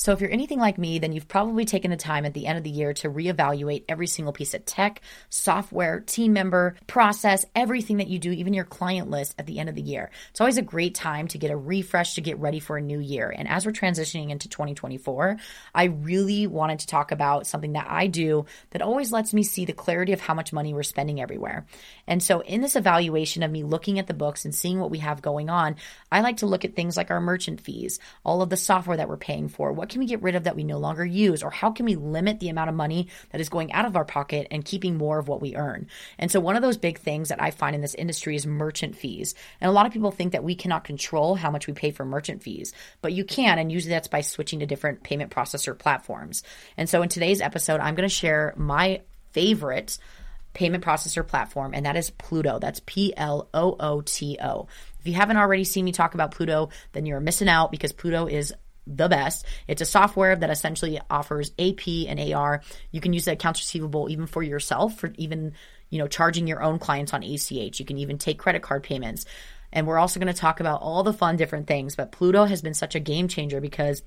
So, if you're anything like me, then you've probably taken the time at the end of the year to reevaluate every single piece of tech, software, team member, process, everything that you do, even your client list at the end of the year. It's always a great time to get a refresh to get ready for a new year. And as we're transitioning into 2024, I really wanted to talk about something that I do that always lets me see the clarity of how much money we're spending everywhere. And so, in this evaluation of me looking at the books and seeing what we have going on, I like to look at things like our merchant fees, all of the software that we're paying for, what can we get rid of that we no longer use? Or how can we limit the amount of money that is going out of our pocket and keeping more of what we earn? And so, one of those big things that I find in this industry is merchant fees. And a lot of people think that we cannot control how much we pay for merchant fees, but you can. And usually that's by switching to different payment processor platforms. And so, in today's episode, I'm going to share my favorite payment processor platform, and that is Plooto. That's P L O O T O. If you haven't already seen me talk about Plooto, then you're missing out because Plooto is the best. It's a software that essentially offers AP and AR. You can use the accounts receivable even for yourself, for even, you know, charging your own clients on ACH. You can even take credit card payments. And we're also going to talk about all the fun different things. But Plooto has been such a game changer because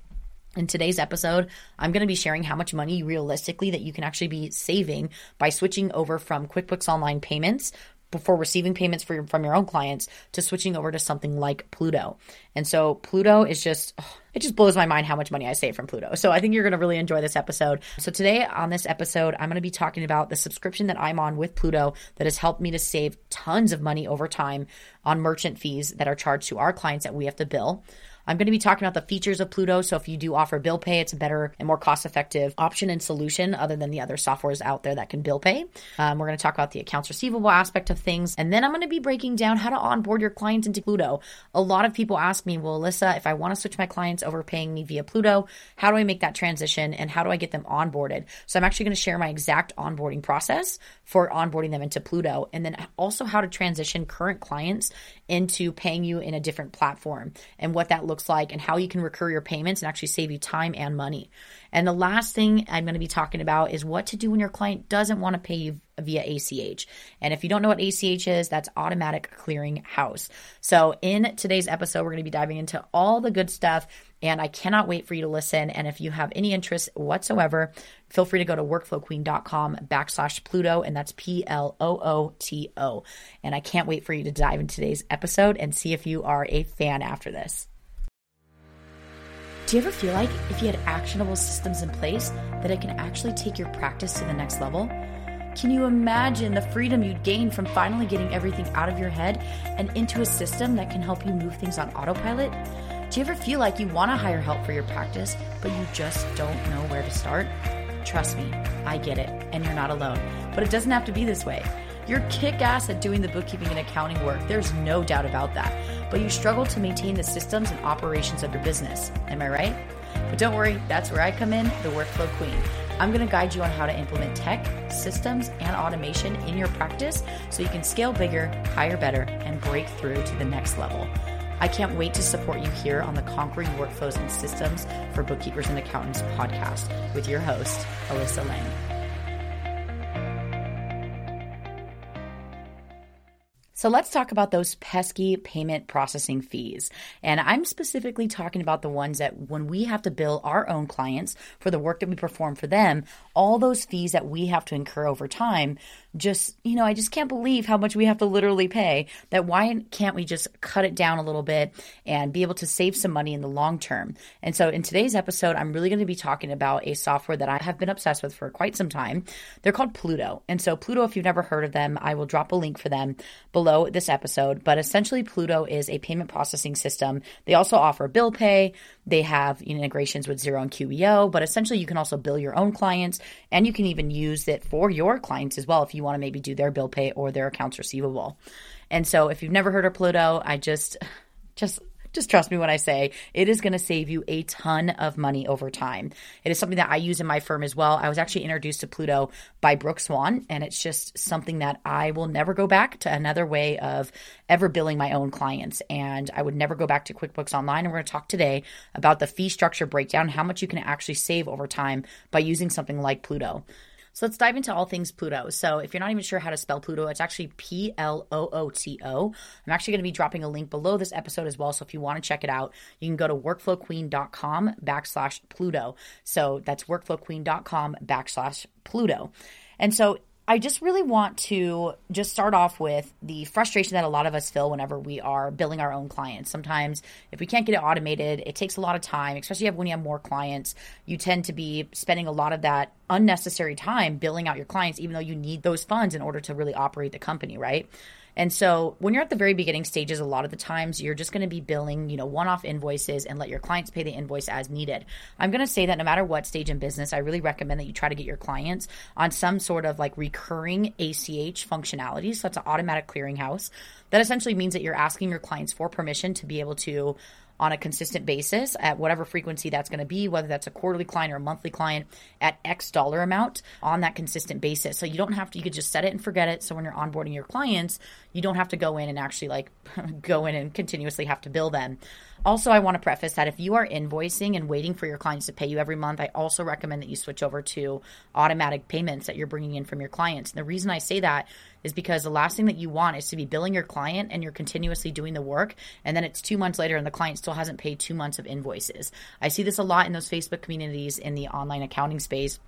in today's episode, I'm going to be sharing how much money realistically that you can actually be saving by switching over from QuickBooks Online payments before receiving payments for, from your own clients to switching over to something like Plooto. And so Plooto is just, oh, it just blows my mind how much money I save from Plooto. So I think you're going to really enjoy this episode. So today on this episode, I'm going to be talking about the subscription that I'm on with Plooto that has helped me to save tons of money over time on merchant fees that are charged to our clients that we have to bill. I'm going to be talking about the features of Plooto. So if you do offer bill pay, it's a better and more cost effective option and solution other than the other softwares out there that can bill pay. Um, we're going to talk about the accounts receivable aspect of things. And then I'm going to be breaking down how to onboard your clients into Plooto. A lot of people ask me, well, Alyssa, if I want to switch my clients over paying me via Plooto, how do I make that transition and how do I get them onboarded? So I'm actually going to share my exact onboarding process for onboarding them into Plooto and then also how to transition current clients into paying you in a different platform and what that looks like and how you can recur your payments and actually save you time and money. And the last thing I'm going to be talking about is what to do when your client doesn't want to pay you via ACH. And if you don't know what ACH is, that's automatic clearing house. So in today's episode, we're going to be diving into all the good stuff and I cannot wait for you to listen. And if you have any interest whatsoever, feel free to go to workflowqueen.com backslash Plooto, and that's P L O O T O. And I can't wait for you to dive into today's episode and see if you are a fan after this. Do you ever feel like if you had actionable systems in place that it can actually take your practice to the next level? Can you imagine the freedom you'd gain from finally getting everything out of your head and into a system that can help you move things on autopilot? Do you ever feel like you want to hire help for your practice, but you just don't know where to start? Trust me, I get it, and you're not alone. But it doesn't have to be this way. You're kick ass at doing the bookkeeping and accounting work. There's no doubt about that. But you struggle to maintain the systems and operations of your business. Am I right? But don't worry, that's where I come in, the workflow queen. I'm going to guide you on how to implement tech, systems, and automation in your practice so you can scale bigger, hire better, and break through to the next level. I can't wait to support you here on the Conquering Workflows and Systems for Bookkeepers and Accountants podcast with your host, Alyssa Lang. So let's talk about those pesky payment processing fees. And I'm specifically talking about the ones that when we have to bill our own clients for the work that we perform for them, all those fees that we have to incur over time just, you know, I just can't believe how much we have to literally pay. That why can't we just cut it down a little bit and be able to save some money in the long term? And so in today's episode, I'm really going to be talking about a software that I have been obsessed with for quite some time. They're called Plooto. And so Plooto, if you've never heard of them, I will drop a link for them below this episode. But essentially, Plooto is a payment processing system. They also offer bill pay. They have integrations with Xero and QBO, but essentially you can also bill your own clients and you can even use it for your clients as well if you want to maybe do their bill pay or their accounts receivable. And so if you've never heard of Plooto, I just just just trust me when I say it is going to save you a ton of money over time. It is something that I use in my firm as well. I was actually introduced to Plooto by Brooke Swan, and it's just something that I will never go back to another way of ever billing my own clients. And I would never go back to QuickBooks Online. And we're going to talk today about the fee structure breakdown, how much you can actually save over time by using something like Plooto. So let's dive into all things Plooto. So if you're not even sure how to spell Plooto, it's actually P L O O T O. I'm actually going to be dropping a link below this episode as well. So if you want to check it out, you can go to workflowqueen.com backslash Plooto. So that's workflowqueen.com backslash Plooto. And so I just really want to just start off with the frustration that a lot of us feel whenever we are billing our own clients. Sometimes, if we can't get it automated, it takes a lot of time, especially when you have more clients. You tend to be spending a lot of that unnecessary time billing out your clients, even though you need those funds in order to really operate the company, right? And so when you're at the very beginning stages, a lot of the times you're just going to be billing, you know, one off invoices and let your clients pay the invoice as needed. I'm going to say that no matter what stage in business, I really recommend that you try to get your clients on some sort of like recurring ACH functionality. So that's an automatic clearinghouse. That essentially means that you're asking your clients for permission to be able to on a consistent basis at whatever frequency that's going to be, whether that's a quarterly client or a monthly client at X dollar amount on that consistent basis. So you don't have to, you could just set it and forget it. So when you're onboarding your clients, you don't have to go in and actually like go in and continuously have to bill them. Also, I want to preface that if you are invoicing and waiting for your clients to pay you every month, I also recommend that you switch over to automatic payments that you're bringing in from your clients. And the reason I say that is because the last thing that you want is to be billing your client and you're continuously doing the work. And then it's two months later and the client still hasn't paid two months of invoices. I see this a lot in those Facebook communities in the online accounting space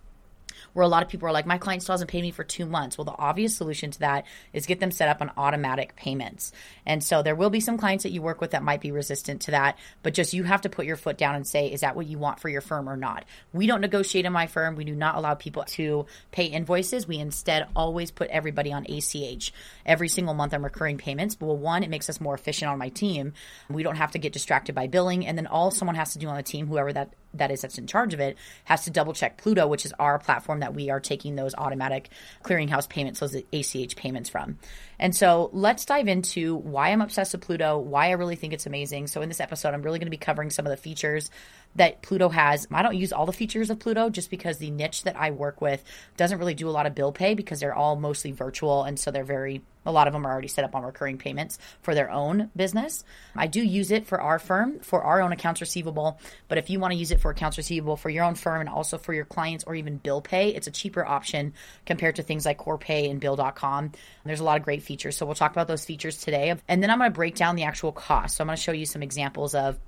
where a lot of people are like, my client still hasn't paid me for two months. Well, the obvious solution to that is get them set up on automatic payments. And so there will be some clients that you work with that might be resistant to that, but just you have to put your foot down and say, is that what you want for your firm or not? We don't negotiate in my firm. We do not allow people to pay invoices. We instead always put everybody on ACH every single month on recurring payments. Well, one, it makes us more efficient on my team. We don't have to get distracted by billing. And then all someone has to do on the team, whoever that that is that's in charge of it has to double check Plooto, which is our platform that we are taking those automatic clearinghouse payments, those ACH payments from. And so let's dive into why I'm obsessed with Plooto, why I really think it's amazing. So in this episode, I'm really going to be covering some of the features that Plooto has. I don't use all the features of Plooto just because the niche that I work with doesn't really do a lot of bill pay because they're all mostly virtual. And so they're very, a lot of them are already set up on recurring payments for their own business. I do use it for our firm, for our own accounts receivable. But if you want to use it for accounts receivable for your own firm and also for your clients or even bill pay, it's a cheaper option compared to things like Corpay and Bill.com. There's a lot of great features. So we'll talk about those features today. And then I'm going to break down the actual cost. So I'm going to show you some examples of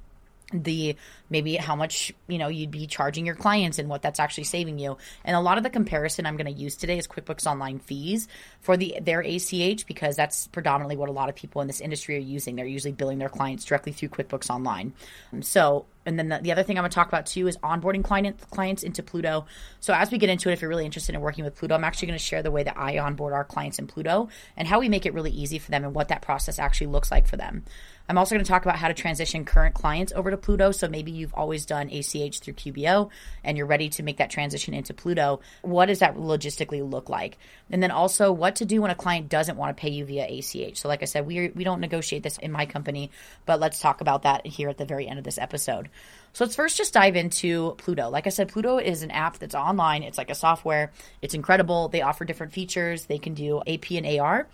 the maybe how much you know you'd be charging your clients and what that's actually saving you. And a lot of the comparison i'm going to use today is quickbooks online fees for the their ach because that's predominantly what a lot of people in this industry are using. They're usually billing their clients directly through quickbooks online. Um, so and then the, the other thing I'm going to talk about too is onboarding client, clients into plooto. So as we get into it, if you're really interested in working with plooto I'm actually going to share the way that I onboard our clients in plooto and how we make it really easy for them and what that process actually looks like for them. I'm also going to talk about how to transition current clients over to Plooto. So maybe you've always done ACH through QBO and you're ready to make that transition into Plooto. What does that logistically look like? And then also what to do when a client doesn't want to pay you via ACH. So like I said, we we don't negotiate this in my company, but let's talk about that here at the very end of this episode. So let's first just dive into Plooto. Like I said, Plooto is an app that's online. It's like a software. It's incredible. They offer different features. They can do AP and AR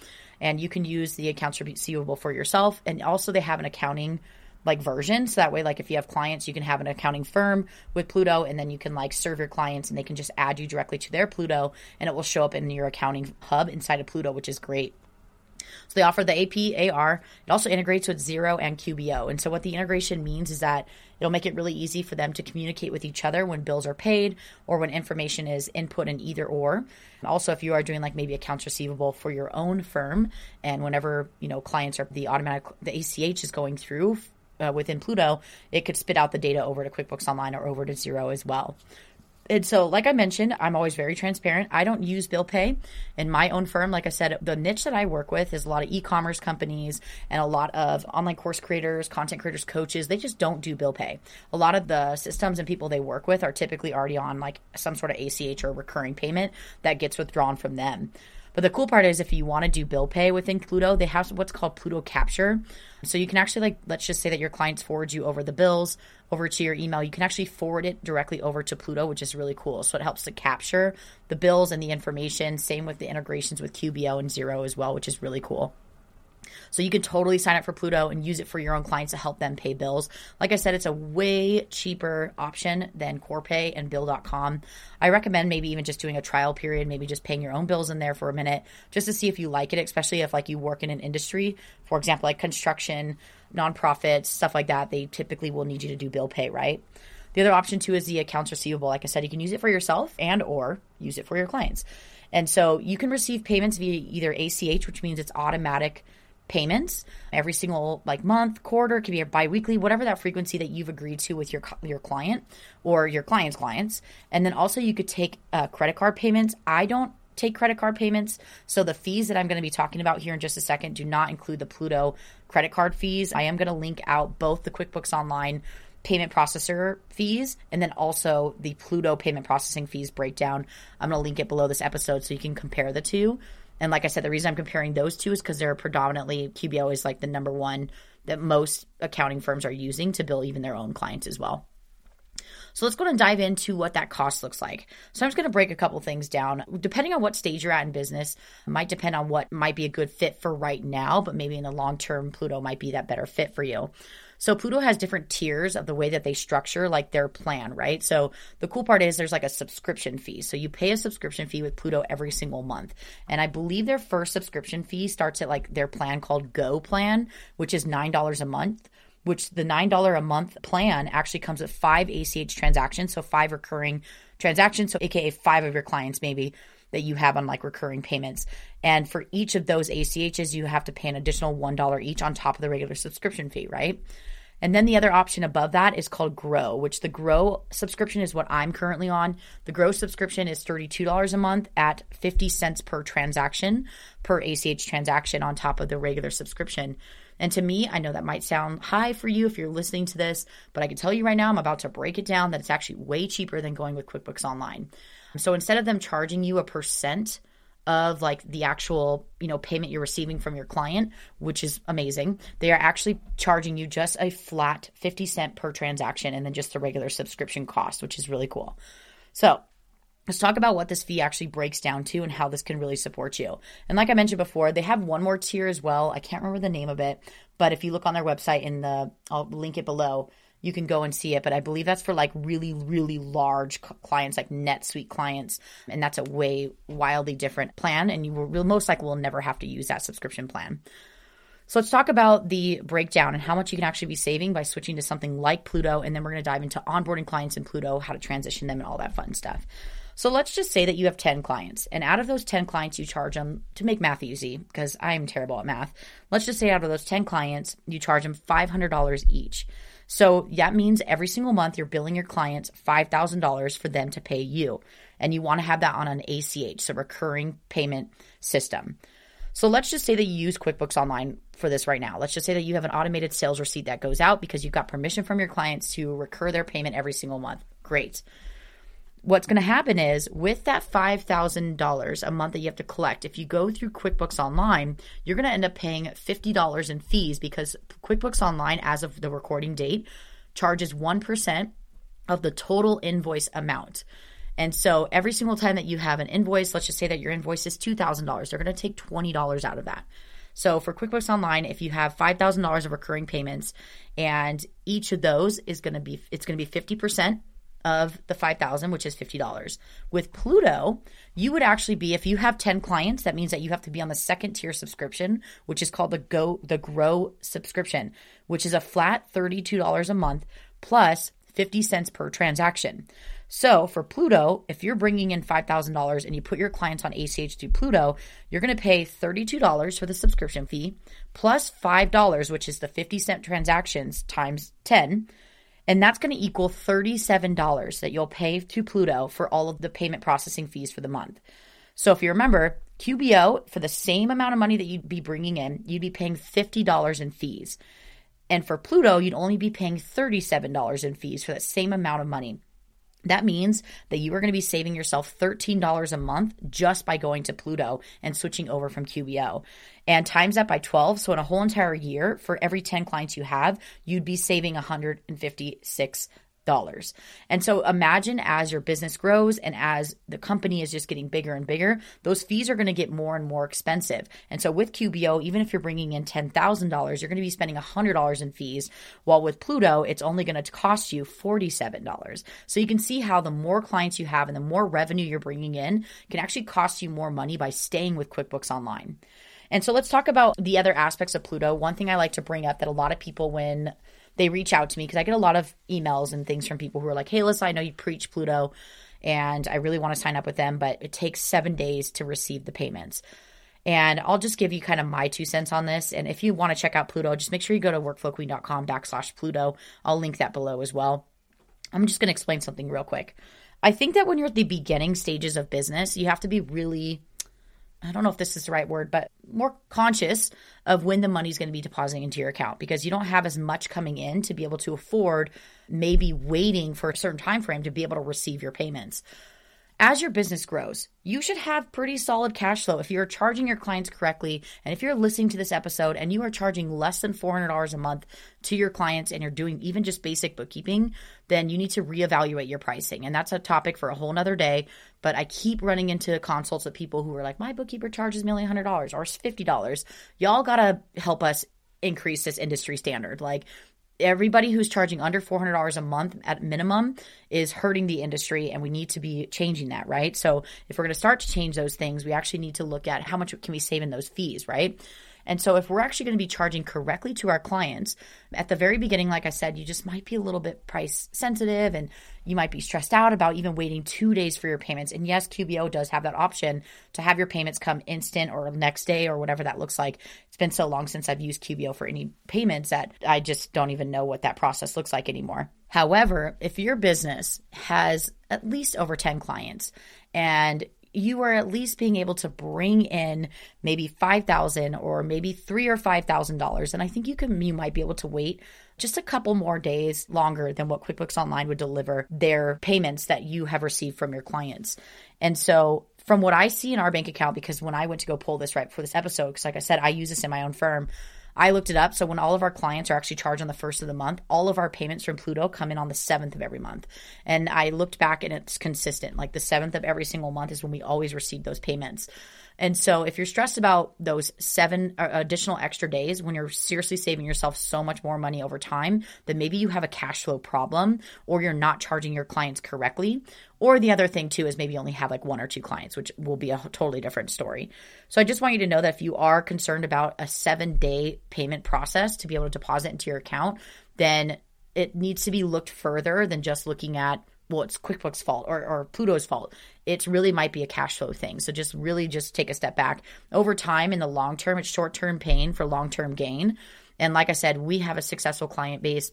and you can use the accounts receivable for yourself. And also, they have an accounting like version. So that way, like if you have clients, you can have an accounting firm with Plooto, and then you can like serve your clients and they can just add you directly to their Plooto, and it will show up in your accounting hub inside of Plooto, which is great. So they offer the AP, AR. It also integrates with Xero and QBO. And so what the integration means is that it'll make it really easy for them to communicate with each other when bills are paid or when information is input in either or. Also, if you are doing like maybe accounts receivable for your own firm and whenever, you know, clients are the automatic the ACH is going through uh, within Plooto, it could spit out the data over to QuickBooks Online or over to Xero as well and so like i mentioned i'm always very transparent. I don't use bill pay. In my own firm like i said the niche that i work with is a lot of e-commerce companies and a lot of online course creators content creators coaches. They just don't do bill pay. A lot of the systems and people they work with are typically already on like some sort of ach or recurring payment that gets withdrawn from them but the cool part is if you want to do bill pay within Plooto, they have what's called Plooto Capture. So you can actually like let's just say that your clients forward you over the bills over to your email. You can actually forward it directly over to Plooto, which is really cool. So it helps to capture the bills and the information. Same with the integrations with QBO and Xero as well, which is really cool. So you can totally sign up for Plooto and use it for your own clients to help them pay bills. Like I said, it's a way cheaper option than Corpay and Bill.com. I recommend maybe even just doing a trial period, maybe just paying your own bills in there for a minute just to see if you like it, especially if like you work in an industry, for example, like construction, nonprofits, stuff like that. They typically will need you to do bill pay, right? The other option too is the accounts receivable. Like I said, you can use it for yourself and or use it for your clients. And so you can receive payments via either ACH, which means it's automatic payments every single like month, quarter, could be a biweekly, whatever that frequency that you've agreed to with your your client or your client's clients. And then also you could take uh, credit card payments. I don't take credit card payments. So the fees that I'm going to be talking about here in just a second do not include the Plooto credit card fees. I am going to link out both the QuickBooks Online payment processor fees and then also the Plooto payment processing fees breakdown. I'm going to link it below this episode so you can compare the two. And like I said, the reason I'm comparing those two is because they're predominantly QBO is like the number one that most accounting firms are using to bill even their own clients as well. So let's go and dive into what that cost looks like. So I'm just going to break a couple things down. Depending on what stage you're at in business, might depend on what might be a good fit for right now, but maybe in the long term, Plooto might be that better fit for you. So Plooto has different tiers of the way that they structure like their plan, right? So the cool part is there's like a subscription fee. So you pay a subscription fee with Plooto every single month. And I believe their first subscription fee starts at like their plan called Go plan, which is $9 a month which the $9 a month plan actually comes with five ACH transactions. So, five recurring transactions. So, AKA five of your clients, maybe that you have on like recurring payments. And for each of those ACHs, you have to pay an additional $1 each on top of the regular subscription fee, right? And then the other option above that is called Grow, which the Grow subscription is what I'm currently on. The Grow subscription is $32 a month at 50 cents per transaction, per ACH transaction on top of the regular subscription. And to me, I know that might sound high for you if you're listening to this, but I can tell you right now, I'm about to break it down that it's actually way cheaper than going with QuickBooks Online. So instead of them charging you a percent, of like the actual you know payment you're receiving from your client which is amazing they are actually charging you just a flat 50 cent per transaction and then just the regular subscription cost which is really cool. So let's talk about what this fee actually breaks down to and how this can really support you. And like i mentioned before they have one more tier as well. I can't remember the name of it but if you look on their website in the i'll link it below you can go and see it. But I believe that's for like really, really large clients, like NetSuite clients. And that's a way wildly different plan. And you will most likely will never have to use that subscription plan. So let's talk about the breakdown and how much you can actually be saving by switching to something like Plooto. And then we're going to dive into onboarding clients in Plooto, how to transition them, and all that fun stuff. So let's just say that you have 10 clients, and out of those 10 clients, you charge them to make math easy because I'm terrible at math. Let's just say out of those 10 clients, you charge them $500 each. So that means every single month you're billing your clients $5,000 for them to pay you. And you want to have that on an ACH, so recurring payment system. So let's just say that you use QuickBooks Online for this right now. Let's just say that you have an automated sales receipt that goes out because you've got permission from your clients to recur their payment every single month. Great what's going to happen is with that $5,000 a month that you have to collect, if you go through QuickBooks Online, you're going to end up paying $50 in fees because QuickBooks Online, as of the recording date, charges 1% of the total invoice amount. And so every single time that you have an invoice, let's just say that your invoice is $2,000, they're going to take $20 out of that. So for QuickBooks Online, if you have $5,000 of recurring payments and each of those is going to be, it's going to be 50% of the 5000 which is $50 with plooto you would actually be if you have 10 clients that means that you have to be on the second tier subscription which is called the go the grow subscription which is a flat $32 a month plus 50 cents per transaction. So for plooto if you're bringing in $5000 and you put your clients on ach through plooto you're going to pay $32 for the subscription fee plus $5 which is the 50 cent transactions times 10 and that's going to equal $37 that you'll pay to Plooto for all of the payment processing fees for the month. So if you remember, QBO, for the same amount of money that you'd be bringing in, you'd be paying $50 in fees. And for Plooto, you'd only be paying $37 in fees for that same amount of money. That means that you are going to be saving yourself $13 a month just by going to Plooto and switching over from QBO. And times that by 12. So in a whole entire year, for every 10 clients you have, you'd be saving $156 dollars. And so imagine as your business grows and as the company is just getting bigger and bigger, those fees are going to get more and more expensive. And so with QBO, even if you're bringing in $10,000, you're going to be spending $100 in fees, while with Plooto, it's only going to cost you $47. So you can see how the more clients you have and the more revenue you're bringing in can actually cost you more money by staying with QuickBooks Online. And so let's talk about the other aspects of Plooto. One thing I like to bring up that a lot of people, when they reach out to me because I get a lot of emails and things from people who are like, hey, Alyssa, I know you preach Plooto and I really want to sign up with them, but it takes seven days to receive the payments. And I'll just give you kind of my two cents on this. And if you want to check out Plooto, just make sure you go to workflowqueen.com backslash Plooto. I'll link that below as well. I'm just going to explain something real quick. I think that when you're at the beginning stages of business, you have to be really I don't know if this is the right word, but more conscious of when the money's going to be depositing into your account because you don't have as much coming in to be able to afford maybe waiting for a certain time frame to be able to receive your payments as your business grows, you should have pretty solid cash flow if you're charging your clients correctly. And if you're listening to this episode and you are charging less than $400 a month to your clients and you're doing even just basic bookkeeping, then you need to reevaluate your pricing. And that's a topic for a whole nother day. But I keep running into consults with people who are like, my bookkeeper charges me only $100 or $50. Y'all got to help us increase this industry standard. Like everybody who's charging under $400 a month at minimum is hurting the industry and we need to be changing that right? So if we're going to start to change those things we actually need to look at how much can we save in those fees right and so, if we're actually going to be charging correctly to our clients at the very beginning, like I said, you just might be a little bit price sensitive and you might be stressed out about even waiting two days for your payments. And yes, QBO does have that option to have your payments come instant or next day or whatever that looks like. It's been so long since I've used QBO for any payments that I just don't even know what that process looks like anymore. However, if your business has at least over 10 clients and you are at least being able to bring in maybe 5000 or maybe 3 or 5000 dollars. And i think you can you might be able to wait just a couple more days longer than what quickbooks online would deliver their payments that you have received from your clients. And so from what i see in our bank account because when i went to go pull this right for this episode because like i said i use this in my own firm I looked it up. So when all of our clients are actually charged on the first of the month, all of our payments from Plooto come in on the seventh of every month. And I looked back and it's consistent. Like the seventh of every single month is when we always receive those payments. And so if you're stressed about those seven uh, additional extra days when you're seriously saving yourself so much more money over time, then maybe you have a cash flow problem or you're not charging your clients correctly. Or the other thing too is maybe you only have like one or two clients, which will be a totally different story. So I just want you to know that if you are concerned about a seven day payment process to be able to deposit into your account, then it needs to be looked further than just looking at well, it's QuickBooks' fault or, or Plooto's fault. It really might be a cash flow thing. So just really just take a step back. Over time, in the long term, it's short term pain for long term gain. And like I said, we have a successful client base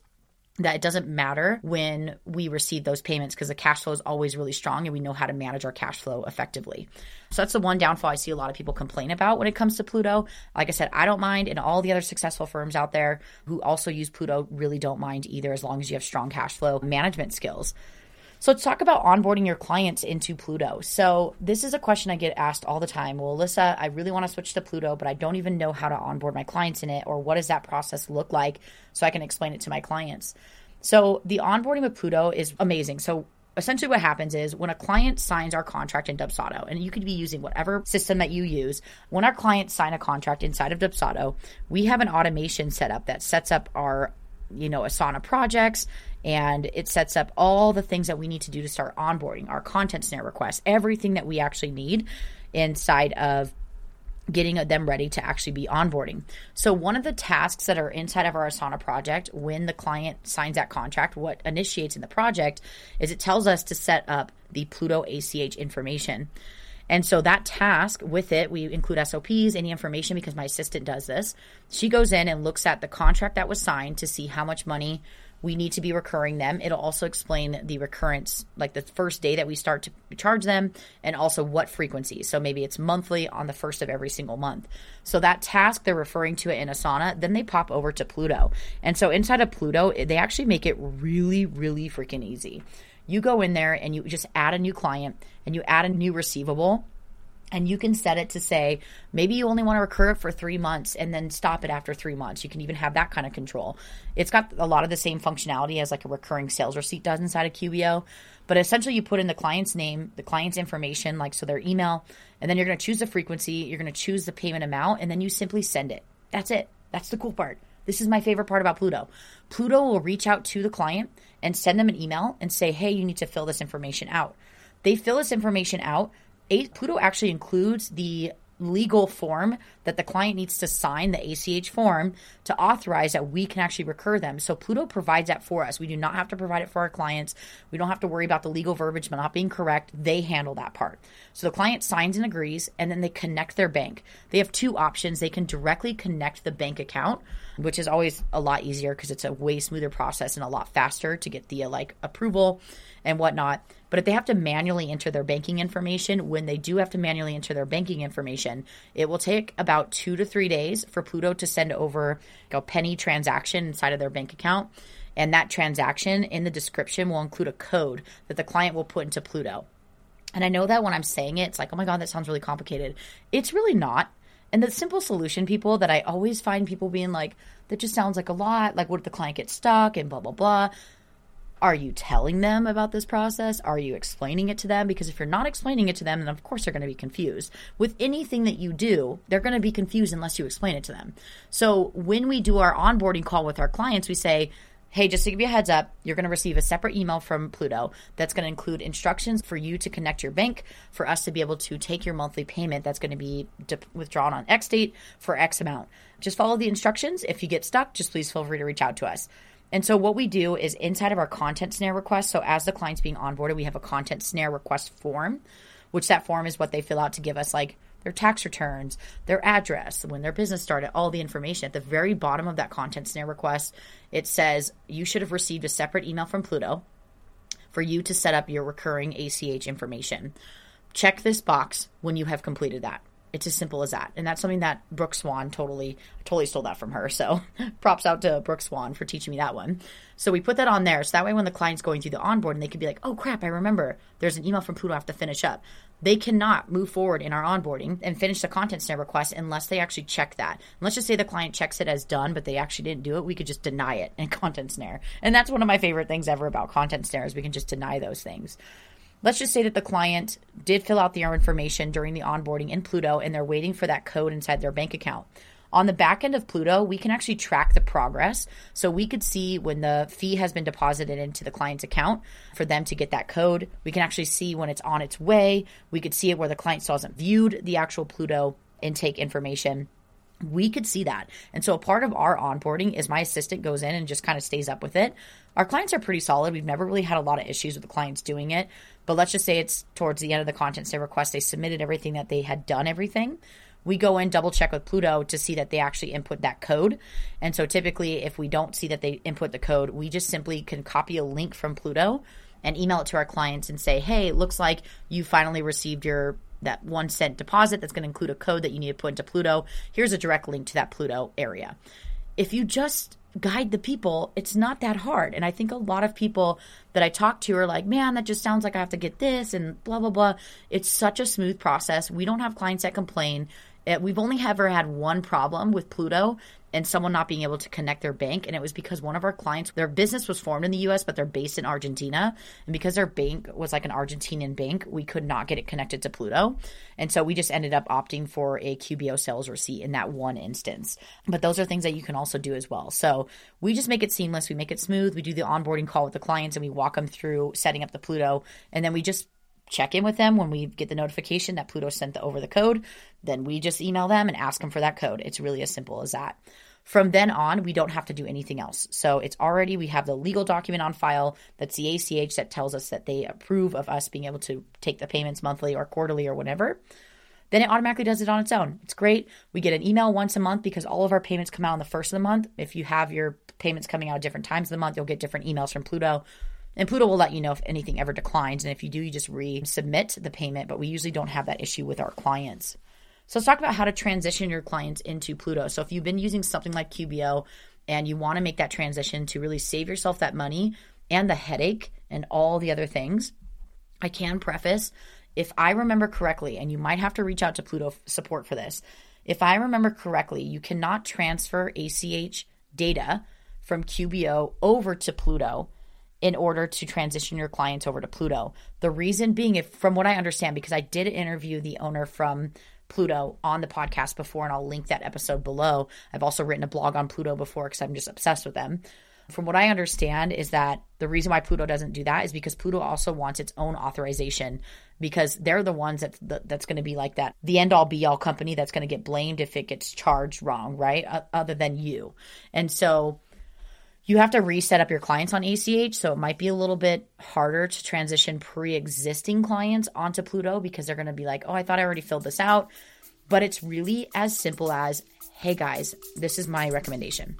that it doesn't matter when we receive those payments because the cash flow is always really strong and we know how to manage our cash flow effectively. So that's the one downfall I see a lot of people complain about when it comes to Plooto. Like I said, I don't mind, and all the other successful firms out there who also use Plooto really don't mind either as long as you have strong cash flow management skills. So let's talk about onboarding your clients into Plooto. So this is a question I get asked all the time. Well, Alyssa, I really want to switch to Plooto, but I don't even know how to onboard my clients in it, or what does that process look like so I can explain it to my clients. So the onboarding with Plooto is amazing. So essentially what happens is when a client signs our contract in Dubsado, and you could be using whatever system that you use, when our clients sign a contract inside of Dubsado, we have an automation set up that sets up our you know asana projects and it sets up all the things that we need to do to start onboarding our content snare requests, everything that we actually need inside of getting them ready to actually be onboarding. So one of the tasks that are inside of our Asana project when the client signs that contract, what initiates in the project is it tells us to set up the Plooto ACH information. And so that task with it, we include SOPs, any information because my assistant does this. She goes in and looks at the contract that was signed to see how much money we need to be recurring them. It'll also explain the recurrence, like the first day that we start to charge them, and also what frequency. So maybe it's monthly on the first of every single month. So that task, they're referring to it in Asana, then they pop over to Plooto. And so inside of Plooto, they actually make it really, really freaking easy. You go in there and you just add a new client and you add a new receivable And you can set it to say, maybe you only want to recur it for three months and then stop it after three months. You can even have that kind of control. It's got a lot of the same functionality as like a recurring sales receipt does inside of QBO. But essentially, you put in the client's name, the client's information, like so their email, and then you're going to choose the frequency, you're going to choose the payment amount, and then you simply send it. That's it. That's the cool part. This is my favorite part about Plooto. Plooto will reach out to the client and send them an email and say, hey, you need to fill this information out. They fill this information out Plooto actually includes the legal form that the client needs to sign the ACH form to authorize that we can actually recur them. So Plooto provides that for us. We do not have to provide it for our clients. We don't have to worry about the legal verbiage not being correct. They handle that part. So the client signs and agrees and then they connect their bank. They have two options. They can directly connect the bank account, which is always a lot easier because it's a way smoother process and a lot faster to get the like approval and whatnot. But if they have to manually enter their banking information, when they do have to manually enter their banking information, it will take about two to three days for Plooto to send over a penny transaction inside of their bank account. And that transaction in the description will include a code that the client will put into Plooto. And I know that when I'm saying it, it's like, oh my God, that sounds really complicated. It's really not. And the simple solution, people, that I always find people being like, that just sounds like a lot. Like, what if the client gets stuck and blah, blah, blah? Are you telling them about this process? Are you explaining it to them? Because if you're not explaining it to them, then of course they're going to be confused. With anything that you do, they're going to be confused unless you explain it to them. So when we do our onboarding call with our clients, we say, Hey, just to give you a heads up, you're going to receive a separate email from Plooto that's going to include instructions for you to connect your bank for us to be able to take your monthly payment that's going to be withdrawn on X date for X amount. Just follow the instructions. If you get stuck, just please feel free to reach out to us. And so what we do is inside of our content snare request, so as the client's being onboarded, we have a content snare request form, which that form is what they fill out to give us like their tax returns, their address, when their business started, all the information. At the very bottom of that content snare request, it says you should have received a separate email from Plooto for you to set up your recurring ACH information. Check this box when you have completed that. It's as simple as that. And that's something that Brooke Swan totally, totally stole that from her. So props out to Brooke Swan for teaching me that one. So we put that on there. So that way when the client's going through the onboard and they could be like, oh crap, I remember there's an email from Plooto I have to finish up. They cannot move forward in our onboarding and finish the content snare request unless they actually check that. And let's just say the client checks it as done, but they actually didn't do it. We could just deny it in content snare. And that's one of my favorite things ever about content snares. We can just deny those things. Let's just say that the client did fill out their information during the onboarding in Plooto and they're waiting for that code inside their bank account. On the back end of Plooto, we can actually track the progress. So we could see when the fee has been deposited into the client's account for them to get that code. We can actually see when it's on its way. We could see it where the client still hasn't viewed the actual Plooto intake information we could see that. And so a part of our onboarding is my assistant goes in and just kind of stays up with it. Our clients are pretty solid. We've never really had a lot of issues with the clients doing it. But let's just say it's towards the end of the content say request. They submitted everything that they had done everything. We go in, double check with Plooto to see that they actually input that code. And so typically, if we don't see that they input the code, we just simply can copy a link from Plooto and email it to our clients and say, hey, it looks like you finally received your that one cent deposit that's going to include a code that you need to put into Plooto. Here's a direct link to that Plooto area. If you just guide the people, it's not that hard. And I think a lot of people that I talk to are like, man, that just sounds like I have to get this and blah, blah, blah. It's such a smooth process. We don't have clients that complain. Uh, we've only ever had one problem with Plooto, and someone not being able to connect their bank. And it was because one of our clients, their business was formed in the US, but they're based in Argentina. And because their bank was like an Argentinian bank, we could not get it connected to Plooto. And so we just ended up opting for a QBO sales receipt in that one instance. But those are things that you can also do as well. So we just make it seamless. We make it smooth. We do the onboarding call with the clients and we walk them through setting up the Plooto. And then we just check in with them when we get the notification that Plooto sent the, over the code. Then we just email them and ask them for that code. It's really as simple as that. From then on, we don't have to do anything else. So it's already, we have the legal document on file that's the ACH that tells us that they approve of us being able to take the payments monthly or quarterly or whatever. Then it automatically does it on its own. It's great. We get an email once a month because all of our payments come out on the first of the month. If you have your payments coming out at different times of the month, you'll get different emails from Plooto and Plooto will let you know if anything ever declines. And if you do, you just resubmit the payment. But we usually don't have that issue with our clients. So let's talk about how to transition your clients into Plooto. So if you've been using something like QBO and you want to make that transition to really save yourself that money and the headache and all the other things, I can preface if I remember correctly, and you might have to reach out to Plooto support for this, if I remember correctly, you cannot transfer ACH data from QBO over to Plooto in order to transition your clients over to Plooto. The reason being, if from what I understand, because I did interview the owner from Plooto on the podcast before, and I'll link that episode below. I've also written a blog on Plooto before because I'm just obsessed with them. From what I understand, is that the reason why Plooto doesn't do that is because Plooto also wants its own authorization because they're the ones that's that's going to be like that the end all be all company that's going to get blamed if it gets charged wrong, right? Other than you, and so you have to reset up your clients on ACH. So it might be a little bit harder to transition pre existing clients onto Plooto because they're going to be like, oh, I thought I already filled this out. But it's really as simple as, hey guys, this is my recommendation.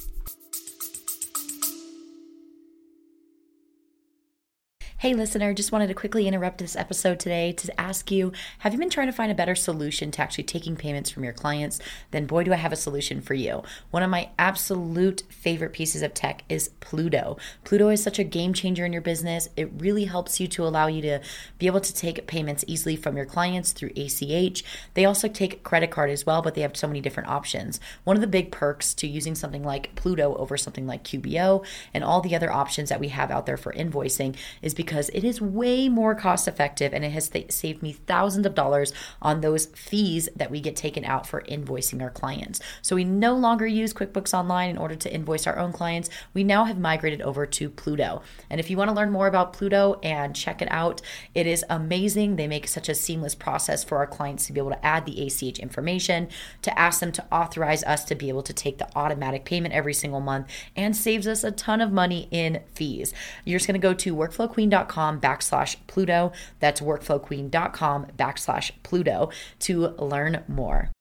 Hey, listener, just wanted to quickly interrupt this episode today to ask you Have you been trying to find a better solution to actually taking payments from your clients? Then, boy, do I have a solution for you. One of my absolute favorite pieces of tech is Plooto. Plooto is such a game changer in your business. It really helps you to allow you to be able to take payments easily from your clients through ACH. They also take credit card as well, but they have so many different options. One of the big perks to using something like Plooto over something like QBO and all the other options that we have out there for invoicing is because because it is way more cost effective and it has th- saved me thousands of dollars on those fees that we get taken out for invoicing our clients. So we no longer use QuickBooks Online in order to invoice our own clients. We now have migrated over to Plooto. And if you want to learn more about Plooto and check it out, it is amazing. They make such a seamless process for our clients to be able to add the ACH information, to ask them to authorize us to be able to take the automatic payment every single month, and saves us a ton of money in fees. You're just going to go to workflowqueen.com workflowqueen.com backslash Plooto. That's workflowqueen.com backslash Plooto to learn more.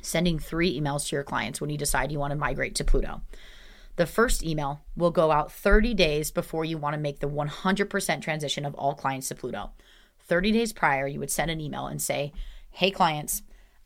Sending three emails to your clients when you decide you want to migrate to Plooto. The first email will go out 30 days before you want to make the 100% transition of all clients to Plooto. 30 days prior, you would send an email and say, Hey, clients,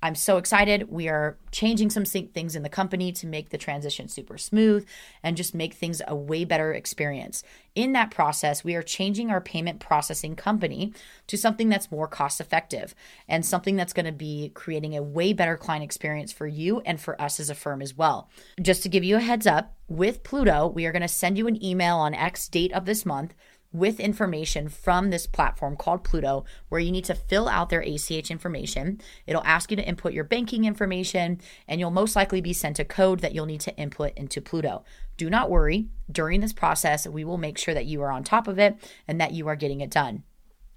I'm so excited. We are changing some things in the company to make the transition super smooth and just make things a way better experience. In that process, we are changing our payment processing company to something that's more cost effective and something that's going to be creating a way better client experience for you and for us as a firm as well. Just to give you a heads up, with Plooto, we are going to send you an email on X date of this month with information from this platform called Plooto, where you need to fill out their ACH information. It'll ask you to input your banking information, and you'll most likely be sent a code that you'll need to input into Plooto. Do not worry, during this process, we will make sure that you are on top of it and that you are getting it done.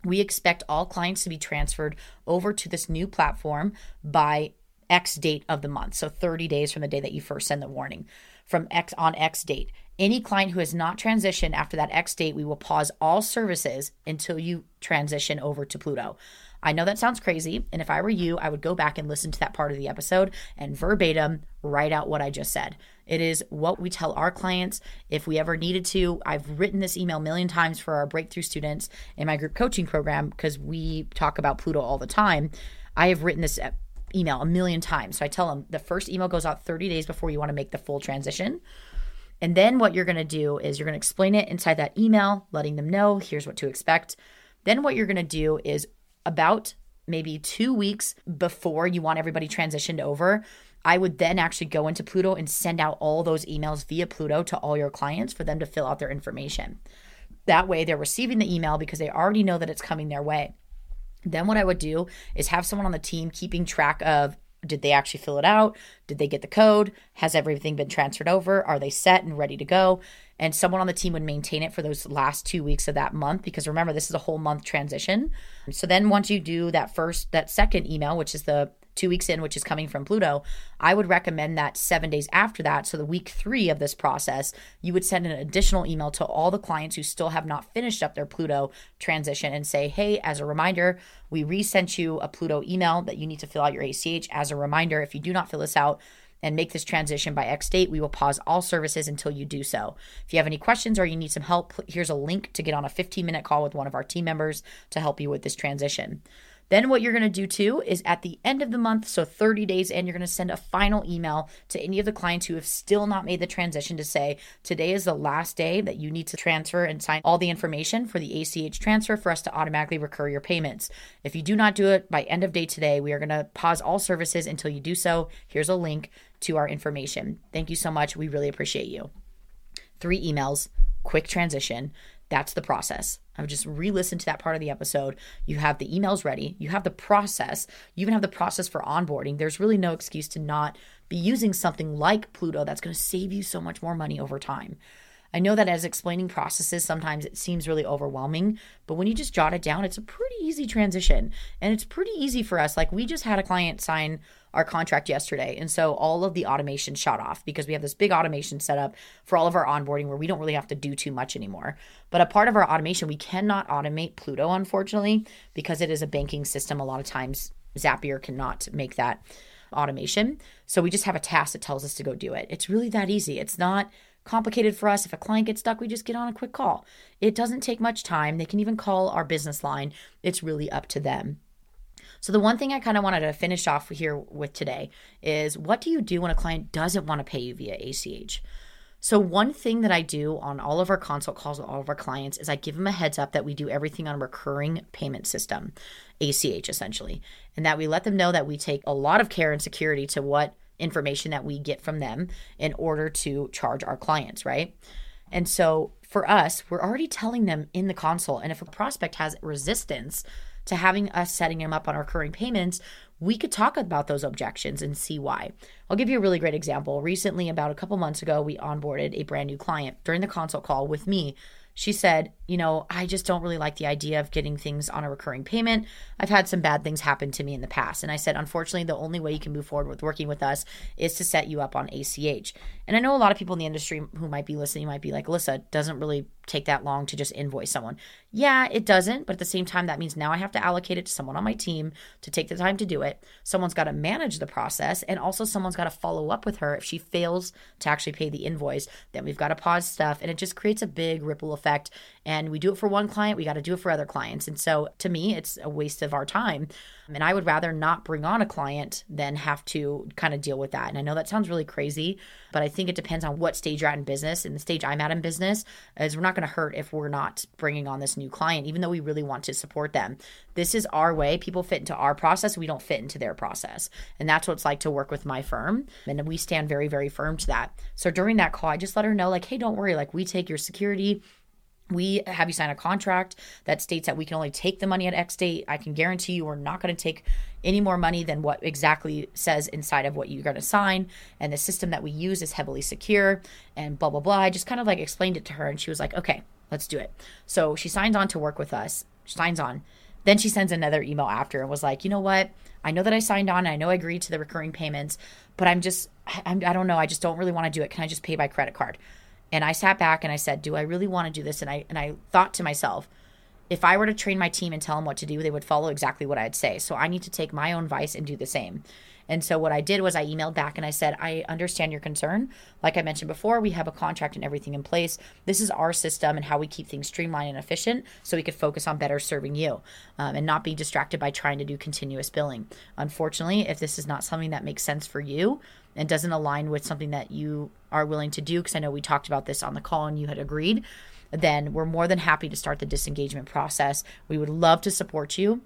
We expect all clients to be transferred over to this new platform by X date of the month. So 30 days from the day that you first send the warning from X on X date. Any client who has not transitioned after that X date, we will pause all services until you transition over to Plooto. I know that sounds crazy. And if I were you, I would go back and listen to that part of the episode and verbatim write out what I just said. It is what we tell our clients if we ever needed to. I've written this email a million times for our breakthrough students in my group coaching program because we talk about Plooto all the time. I have written this email a million times. So I tell them the first email goes out 30 days before you want to make the full transition. And then what you're going to do is you're going to explain it inside that email, letting them know here's what to expect. Then what you're going to do is about maybe two weeks before you want everybody transitioned over, I would then actually go into Plooto and send out all those emails via Plooto to all your clients for them to fill out their information. That way, they're receiving the email because they already know that it's coming their way. Then what I would do is have someone on the team keeping track of did they actually fill it out? Did they get the code? Has everything been transferred over? Are they set and ready to go? And someone on the team would maintain it for those last two weeks of that month because remember, this is a whole month transition. So then once you do that first, that second email, which is the two weeks in, which is coming from Plooto, I would recommend that seven days after that, so the week three of this process, you would send an additional email to all the clients who still have not finished up their Plooto transition and say, hey, as a reminder, we resent you a Plooto email that you need to fill out your ACH. As a reminder, if you do not fill this out, and make this transition by X date, we will pause all services until you do so. If you have any questions or you need some help, here's a link to get on a 15 minute call with one of our team members to help you with this transition. Then, what you're going to do too is at the end of the month, so 30 days in, you're going to send a final email to any of the clients who have still not made the transition to say, today is the last day that you need to transfer and sign all the information for the ACH transfer for us to automatically recur your payments. If you do not do it by end of day today, we are going to pause all services until you do so. Here's a link to our information. Thank you so much. We really appreciate you. Three emails, quick transition. That's the process. I would just re listen to that part of the episode. You have the emails ready, you have the process, you even have the process for onboarding. There's really no excuse to not be using something like Plooto that's going to save you so much more money over time. I know that as explaining processes, sometimes it seems really overwhelming, but when you just jot it down, it's a pretty easy transition. And it's pretty easy for us. Like we just had a client sign our contract yesterday. And so all of the automation shut off because we have this big automation set up for all of our onboarding where we don't really have to do too much anymore. But a part of our automation, we cannot automate Plooto, unfortunately, because it is a banking system. A lot of times, Zapier cannot make that automation. So we just have a task that tells us to go do it. It's really that easy. It's not complicated for us. If a client gets stuck, we just get on a quick call. It doesn't take much time. They can even call our business line. It's really up to them. So, the one thing I kind of wanted to finish off here with today is what do you do when a client doesn't want to pay you via ACH? So, one thing that I do on all of our consult calls with all of our clients is I give them a heads up that we do everything on a recurring payment system, ACH essentially, and that we let them know that we take a lot of care and security to what information that we get from them in order to charge our clients, right? And so for us, we're already telling them in the console. And if a prospect has resistance to having us setting them up on recurring payments, we could talk about those objections and see why. I'll give you a really great example. Recently, about a couple months ago, we onboarded a brand new client during the consult call with me she said, You know, I just don't really like the idea of getting things on a recurring payment. I've had some bad things happen to me in the past. And I said, Unfortunately, the only way you can move forward with working with us is to set you up on ACH. And I know a lot of people in the industry who might be listening might be like, Alyssa, doesn't really take that long to just invoice someone. Yeah, it doesn't. But at the same time, that means now I have to allocate it to someone on my team to take the time to do it. Someone's got to manage the process. And also, someone's got to follow up with her if she fails to actually pay the invoice. Then we've got to pause stuff. And it just creates a big ripple effect. And we do it for one client, we got to do it for other clients. And so to me, it's a waste of our time. And I would rather not bring on a client than have to kind of deal with that. And I know that sounds really crazy, but I think it depends on what stage you're at in business. And the stage I'm at in business is we're not going to hurt if we're not bringing on this new client, even though we really want to support them. This is our way. People fit into our process. We don't fit into their process. And that's what it's like to work with my firm. And we stand very, very firm to that. So during that call, I just let her know, like, hey, don't worry. Like, we take your security we have you sign a contract that states that we can only take the money at X date. I can guarantee you we're not going to take any more money than what exactly says inside of what you're going to sign. And the system that we use is heavily secure and blah, blah, blah. I just kind of like explained it to her and she was like, okay, let's do it. So she signs on to work with us, she signs on. Then she sends another email after and was like, you know what? I know that I signed on. I know I agreed to the recurring payments, but I'm just, I'm, I don't know. I just don't really want to do it. Can I just pay by credit card? And I sat back and I said, "Do I really want to do this?" And I and I thought to myself, if I were to train my team and tell them what to do, they would follow exactly what I'd say. So I need to take my own advice and do the same. And so what I did was I emailed back and I said, I understand your concern. Like I mentioned before, we have a contract and everything in place. This is our system and how we keep things streamlined and efficient so we could focus on better serving you um, and not be distracted by trying to do continuous billing. Unfortunately, if this is not something that makes sense for you, and doesn't align with something that you are willing to do, because I know we talked about this on the call and you had agreed, then we're more than happy to start the disengagement process. We would love to support you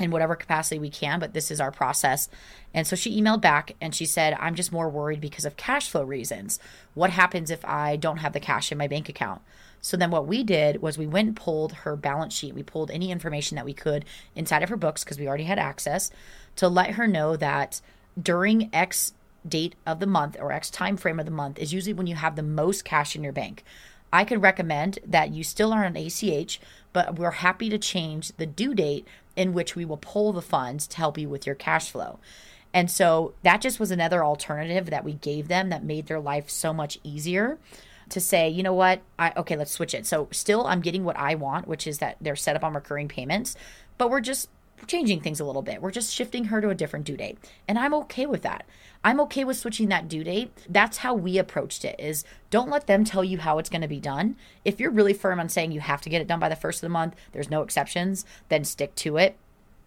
in whatever capacity we can, but this is our process. And so she emailed back and she said, I'm just more worried because of cash flow reasons. What happens if I don't have the cash in my bank account? So then what we did was we went and pulled her balance sheet. We pulled any information that we could inside of her books because we already had access to let her know that during X date of the month or X time frame of the month is usually when you have the most cash in your bank. I could recommend that you still are on ACH, but we're happy to change the due date in which we will pull the funds to help you with your cash flow. And so that just was another alternative that we gave them that made their life so much easier to say, you know what, I okay, let's switch it. So still I'm getting what I want, which is that they're set up on recurring payments, but we're just changing things a little bit. We're just shifting her to a different due date. And I'm okay with that. I'm okay with switching that due date. That's how we approached it is don't let them tell you how it's going to be done. If you're really firm on saying you have to get it done by the first of the month, there's no exceptions, then stick to it.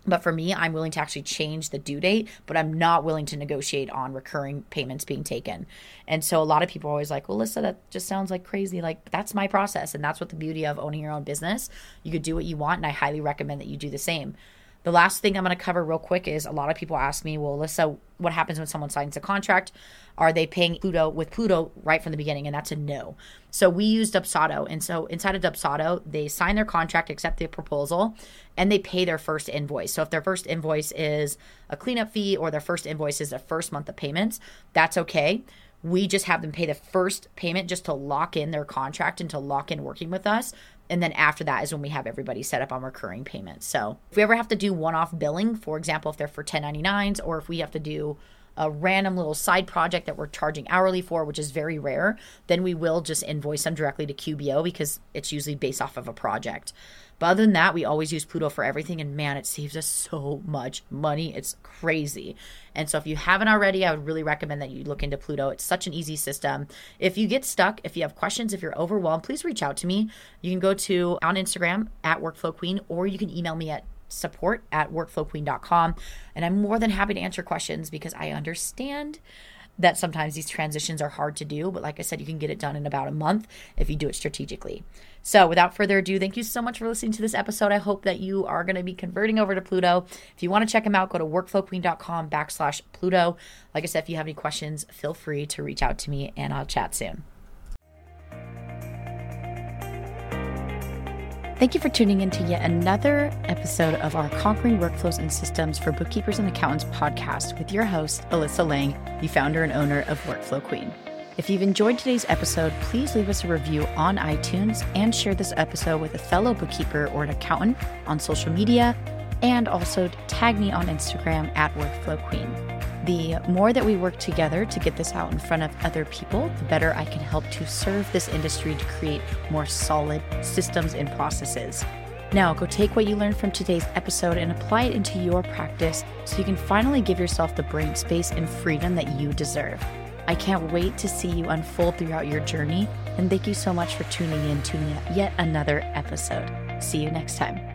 But for me, I'm willing to actually change the due date, but I'm not willing to negotiate on recurring payments being taken. And so a lot of people are always like, well, Lisa, that just sounds like crazy. Like, that's my process. And that's what the beauty of owning your own business. You could do what you want. And I highly recommend that you do the same. The last thing I'm going to cover real quick is a lot of people ask me, well, Alyssa, what happens when someone signs a contract? Are they paying Plooto with Plooto right from the beginning? And that's a no. So we use Dubsado. And so inside of Dubsado, they sign their contract, accept the proposal, and they pay their first invoice. So if their first invoice is a cleanup fee or their first invoice is their first month of payments, that's okay we just have them pay the first payment just to lock in their contract and to lock in working with us. And then after that is when we have everybody set up on recurring payments. So if we ever have to do one off billing, for example, if they're for 1099s or if we have to do a random little side project that we're charging hourly for, which is very rare, then we will just invoice them directly to QBO because it's usually based off of a project. But other than that, we always use Plooto for everything. And man, it saves us so much money. It's crazy. And so if you haven't already, I would really recommend that you look into Plooto. It's such an easy system. If you get stuck, if you have questions, if you're overwhelmed, please reach out to me. You can go to on Instagram at Workflow Queen, or you can email me at support at workflowqueen.com. And I'm more than happy to answer questions because I understand that sometimes these transitions are hard to do. But like I said, you can get it done in about a month if you do it strategically. So without further ado, thank you so much for listening to this episode. I hope that you are going to be converting over to Plooto. If you want to check them out, go to workflowqueen.com backslash Plooto. Like I said, if you have any questions, feel free to reach out to me and I'll chat soon. Thank you for tuning in to yet another episode of our Conquering Workflows and Systems for Bookkeepers and Accountants podcast with your host, Alyssa Lang, the founder and owner of Workflow Queen. If you've enjoyed today's episode, please leave us a review on iTunes and share this episode with a fellow bookkeeper or an accountant on social media, and also tag me on Instagram at Workflow Queen. The more that we work together to get this out in front of other people, the better I can help to serve this industry to create more solid systems and processes. Now, go take what you learned from today's episode and apply it into your practice so you can finally give yourself the brain space and freedom that you deserve. I can't wait to see you unfold throughout your journey, and thank you so much for tuning in to yet another episode. See you next time.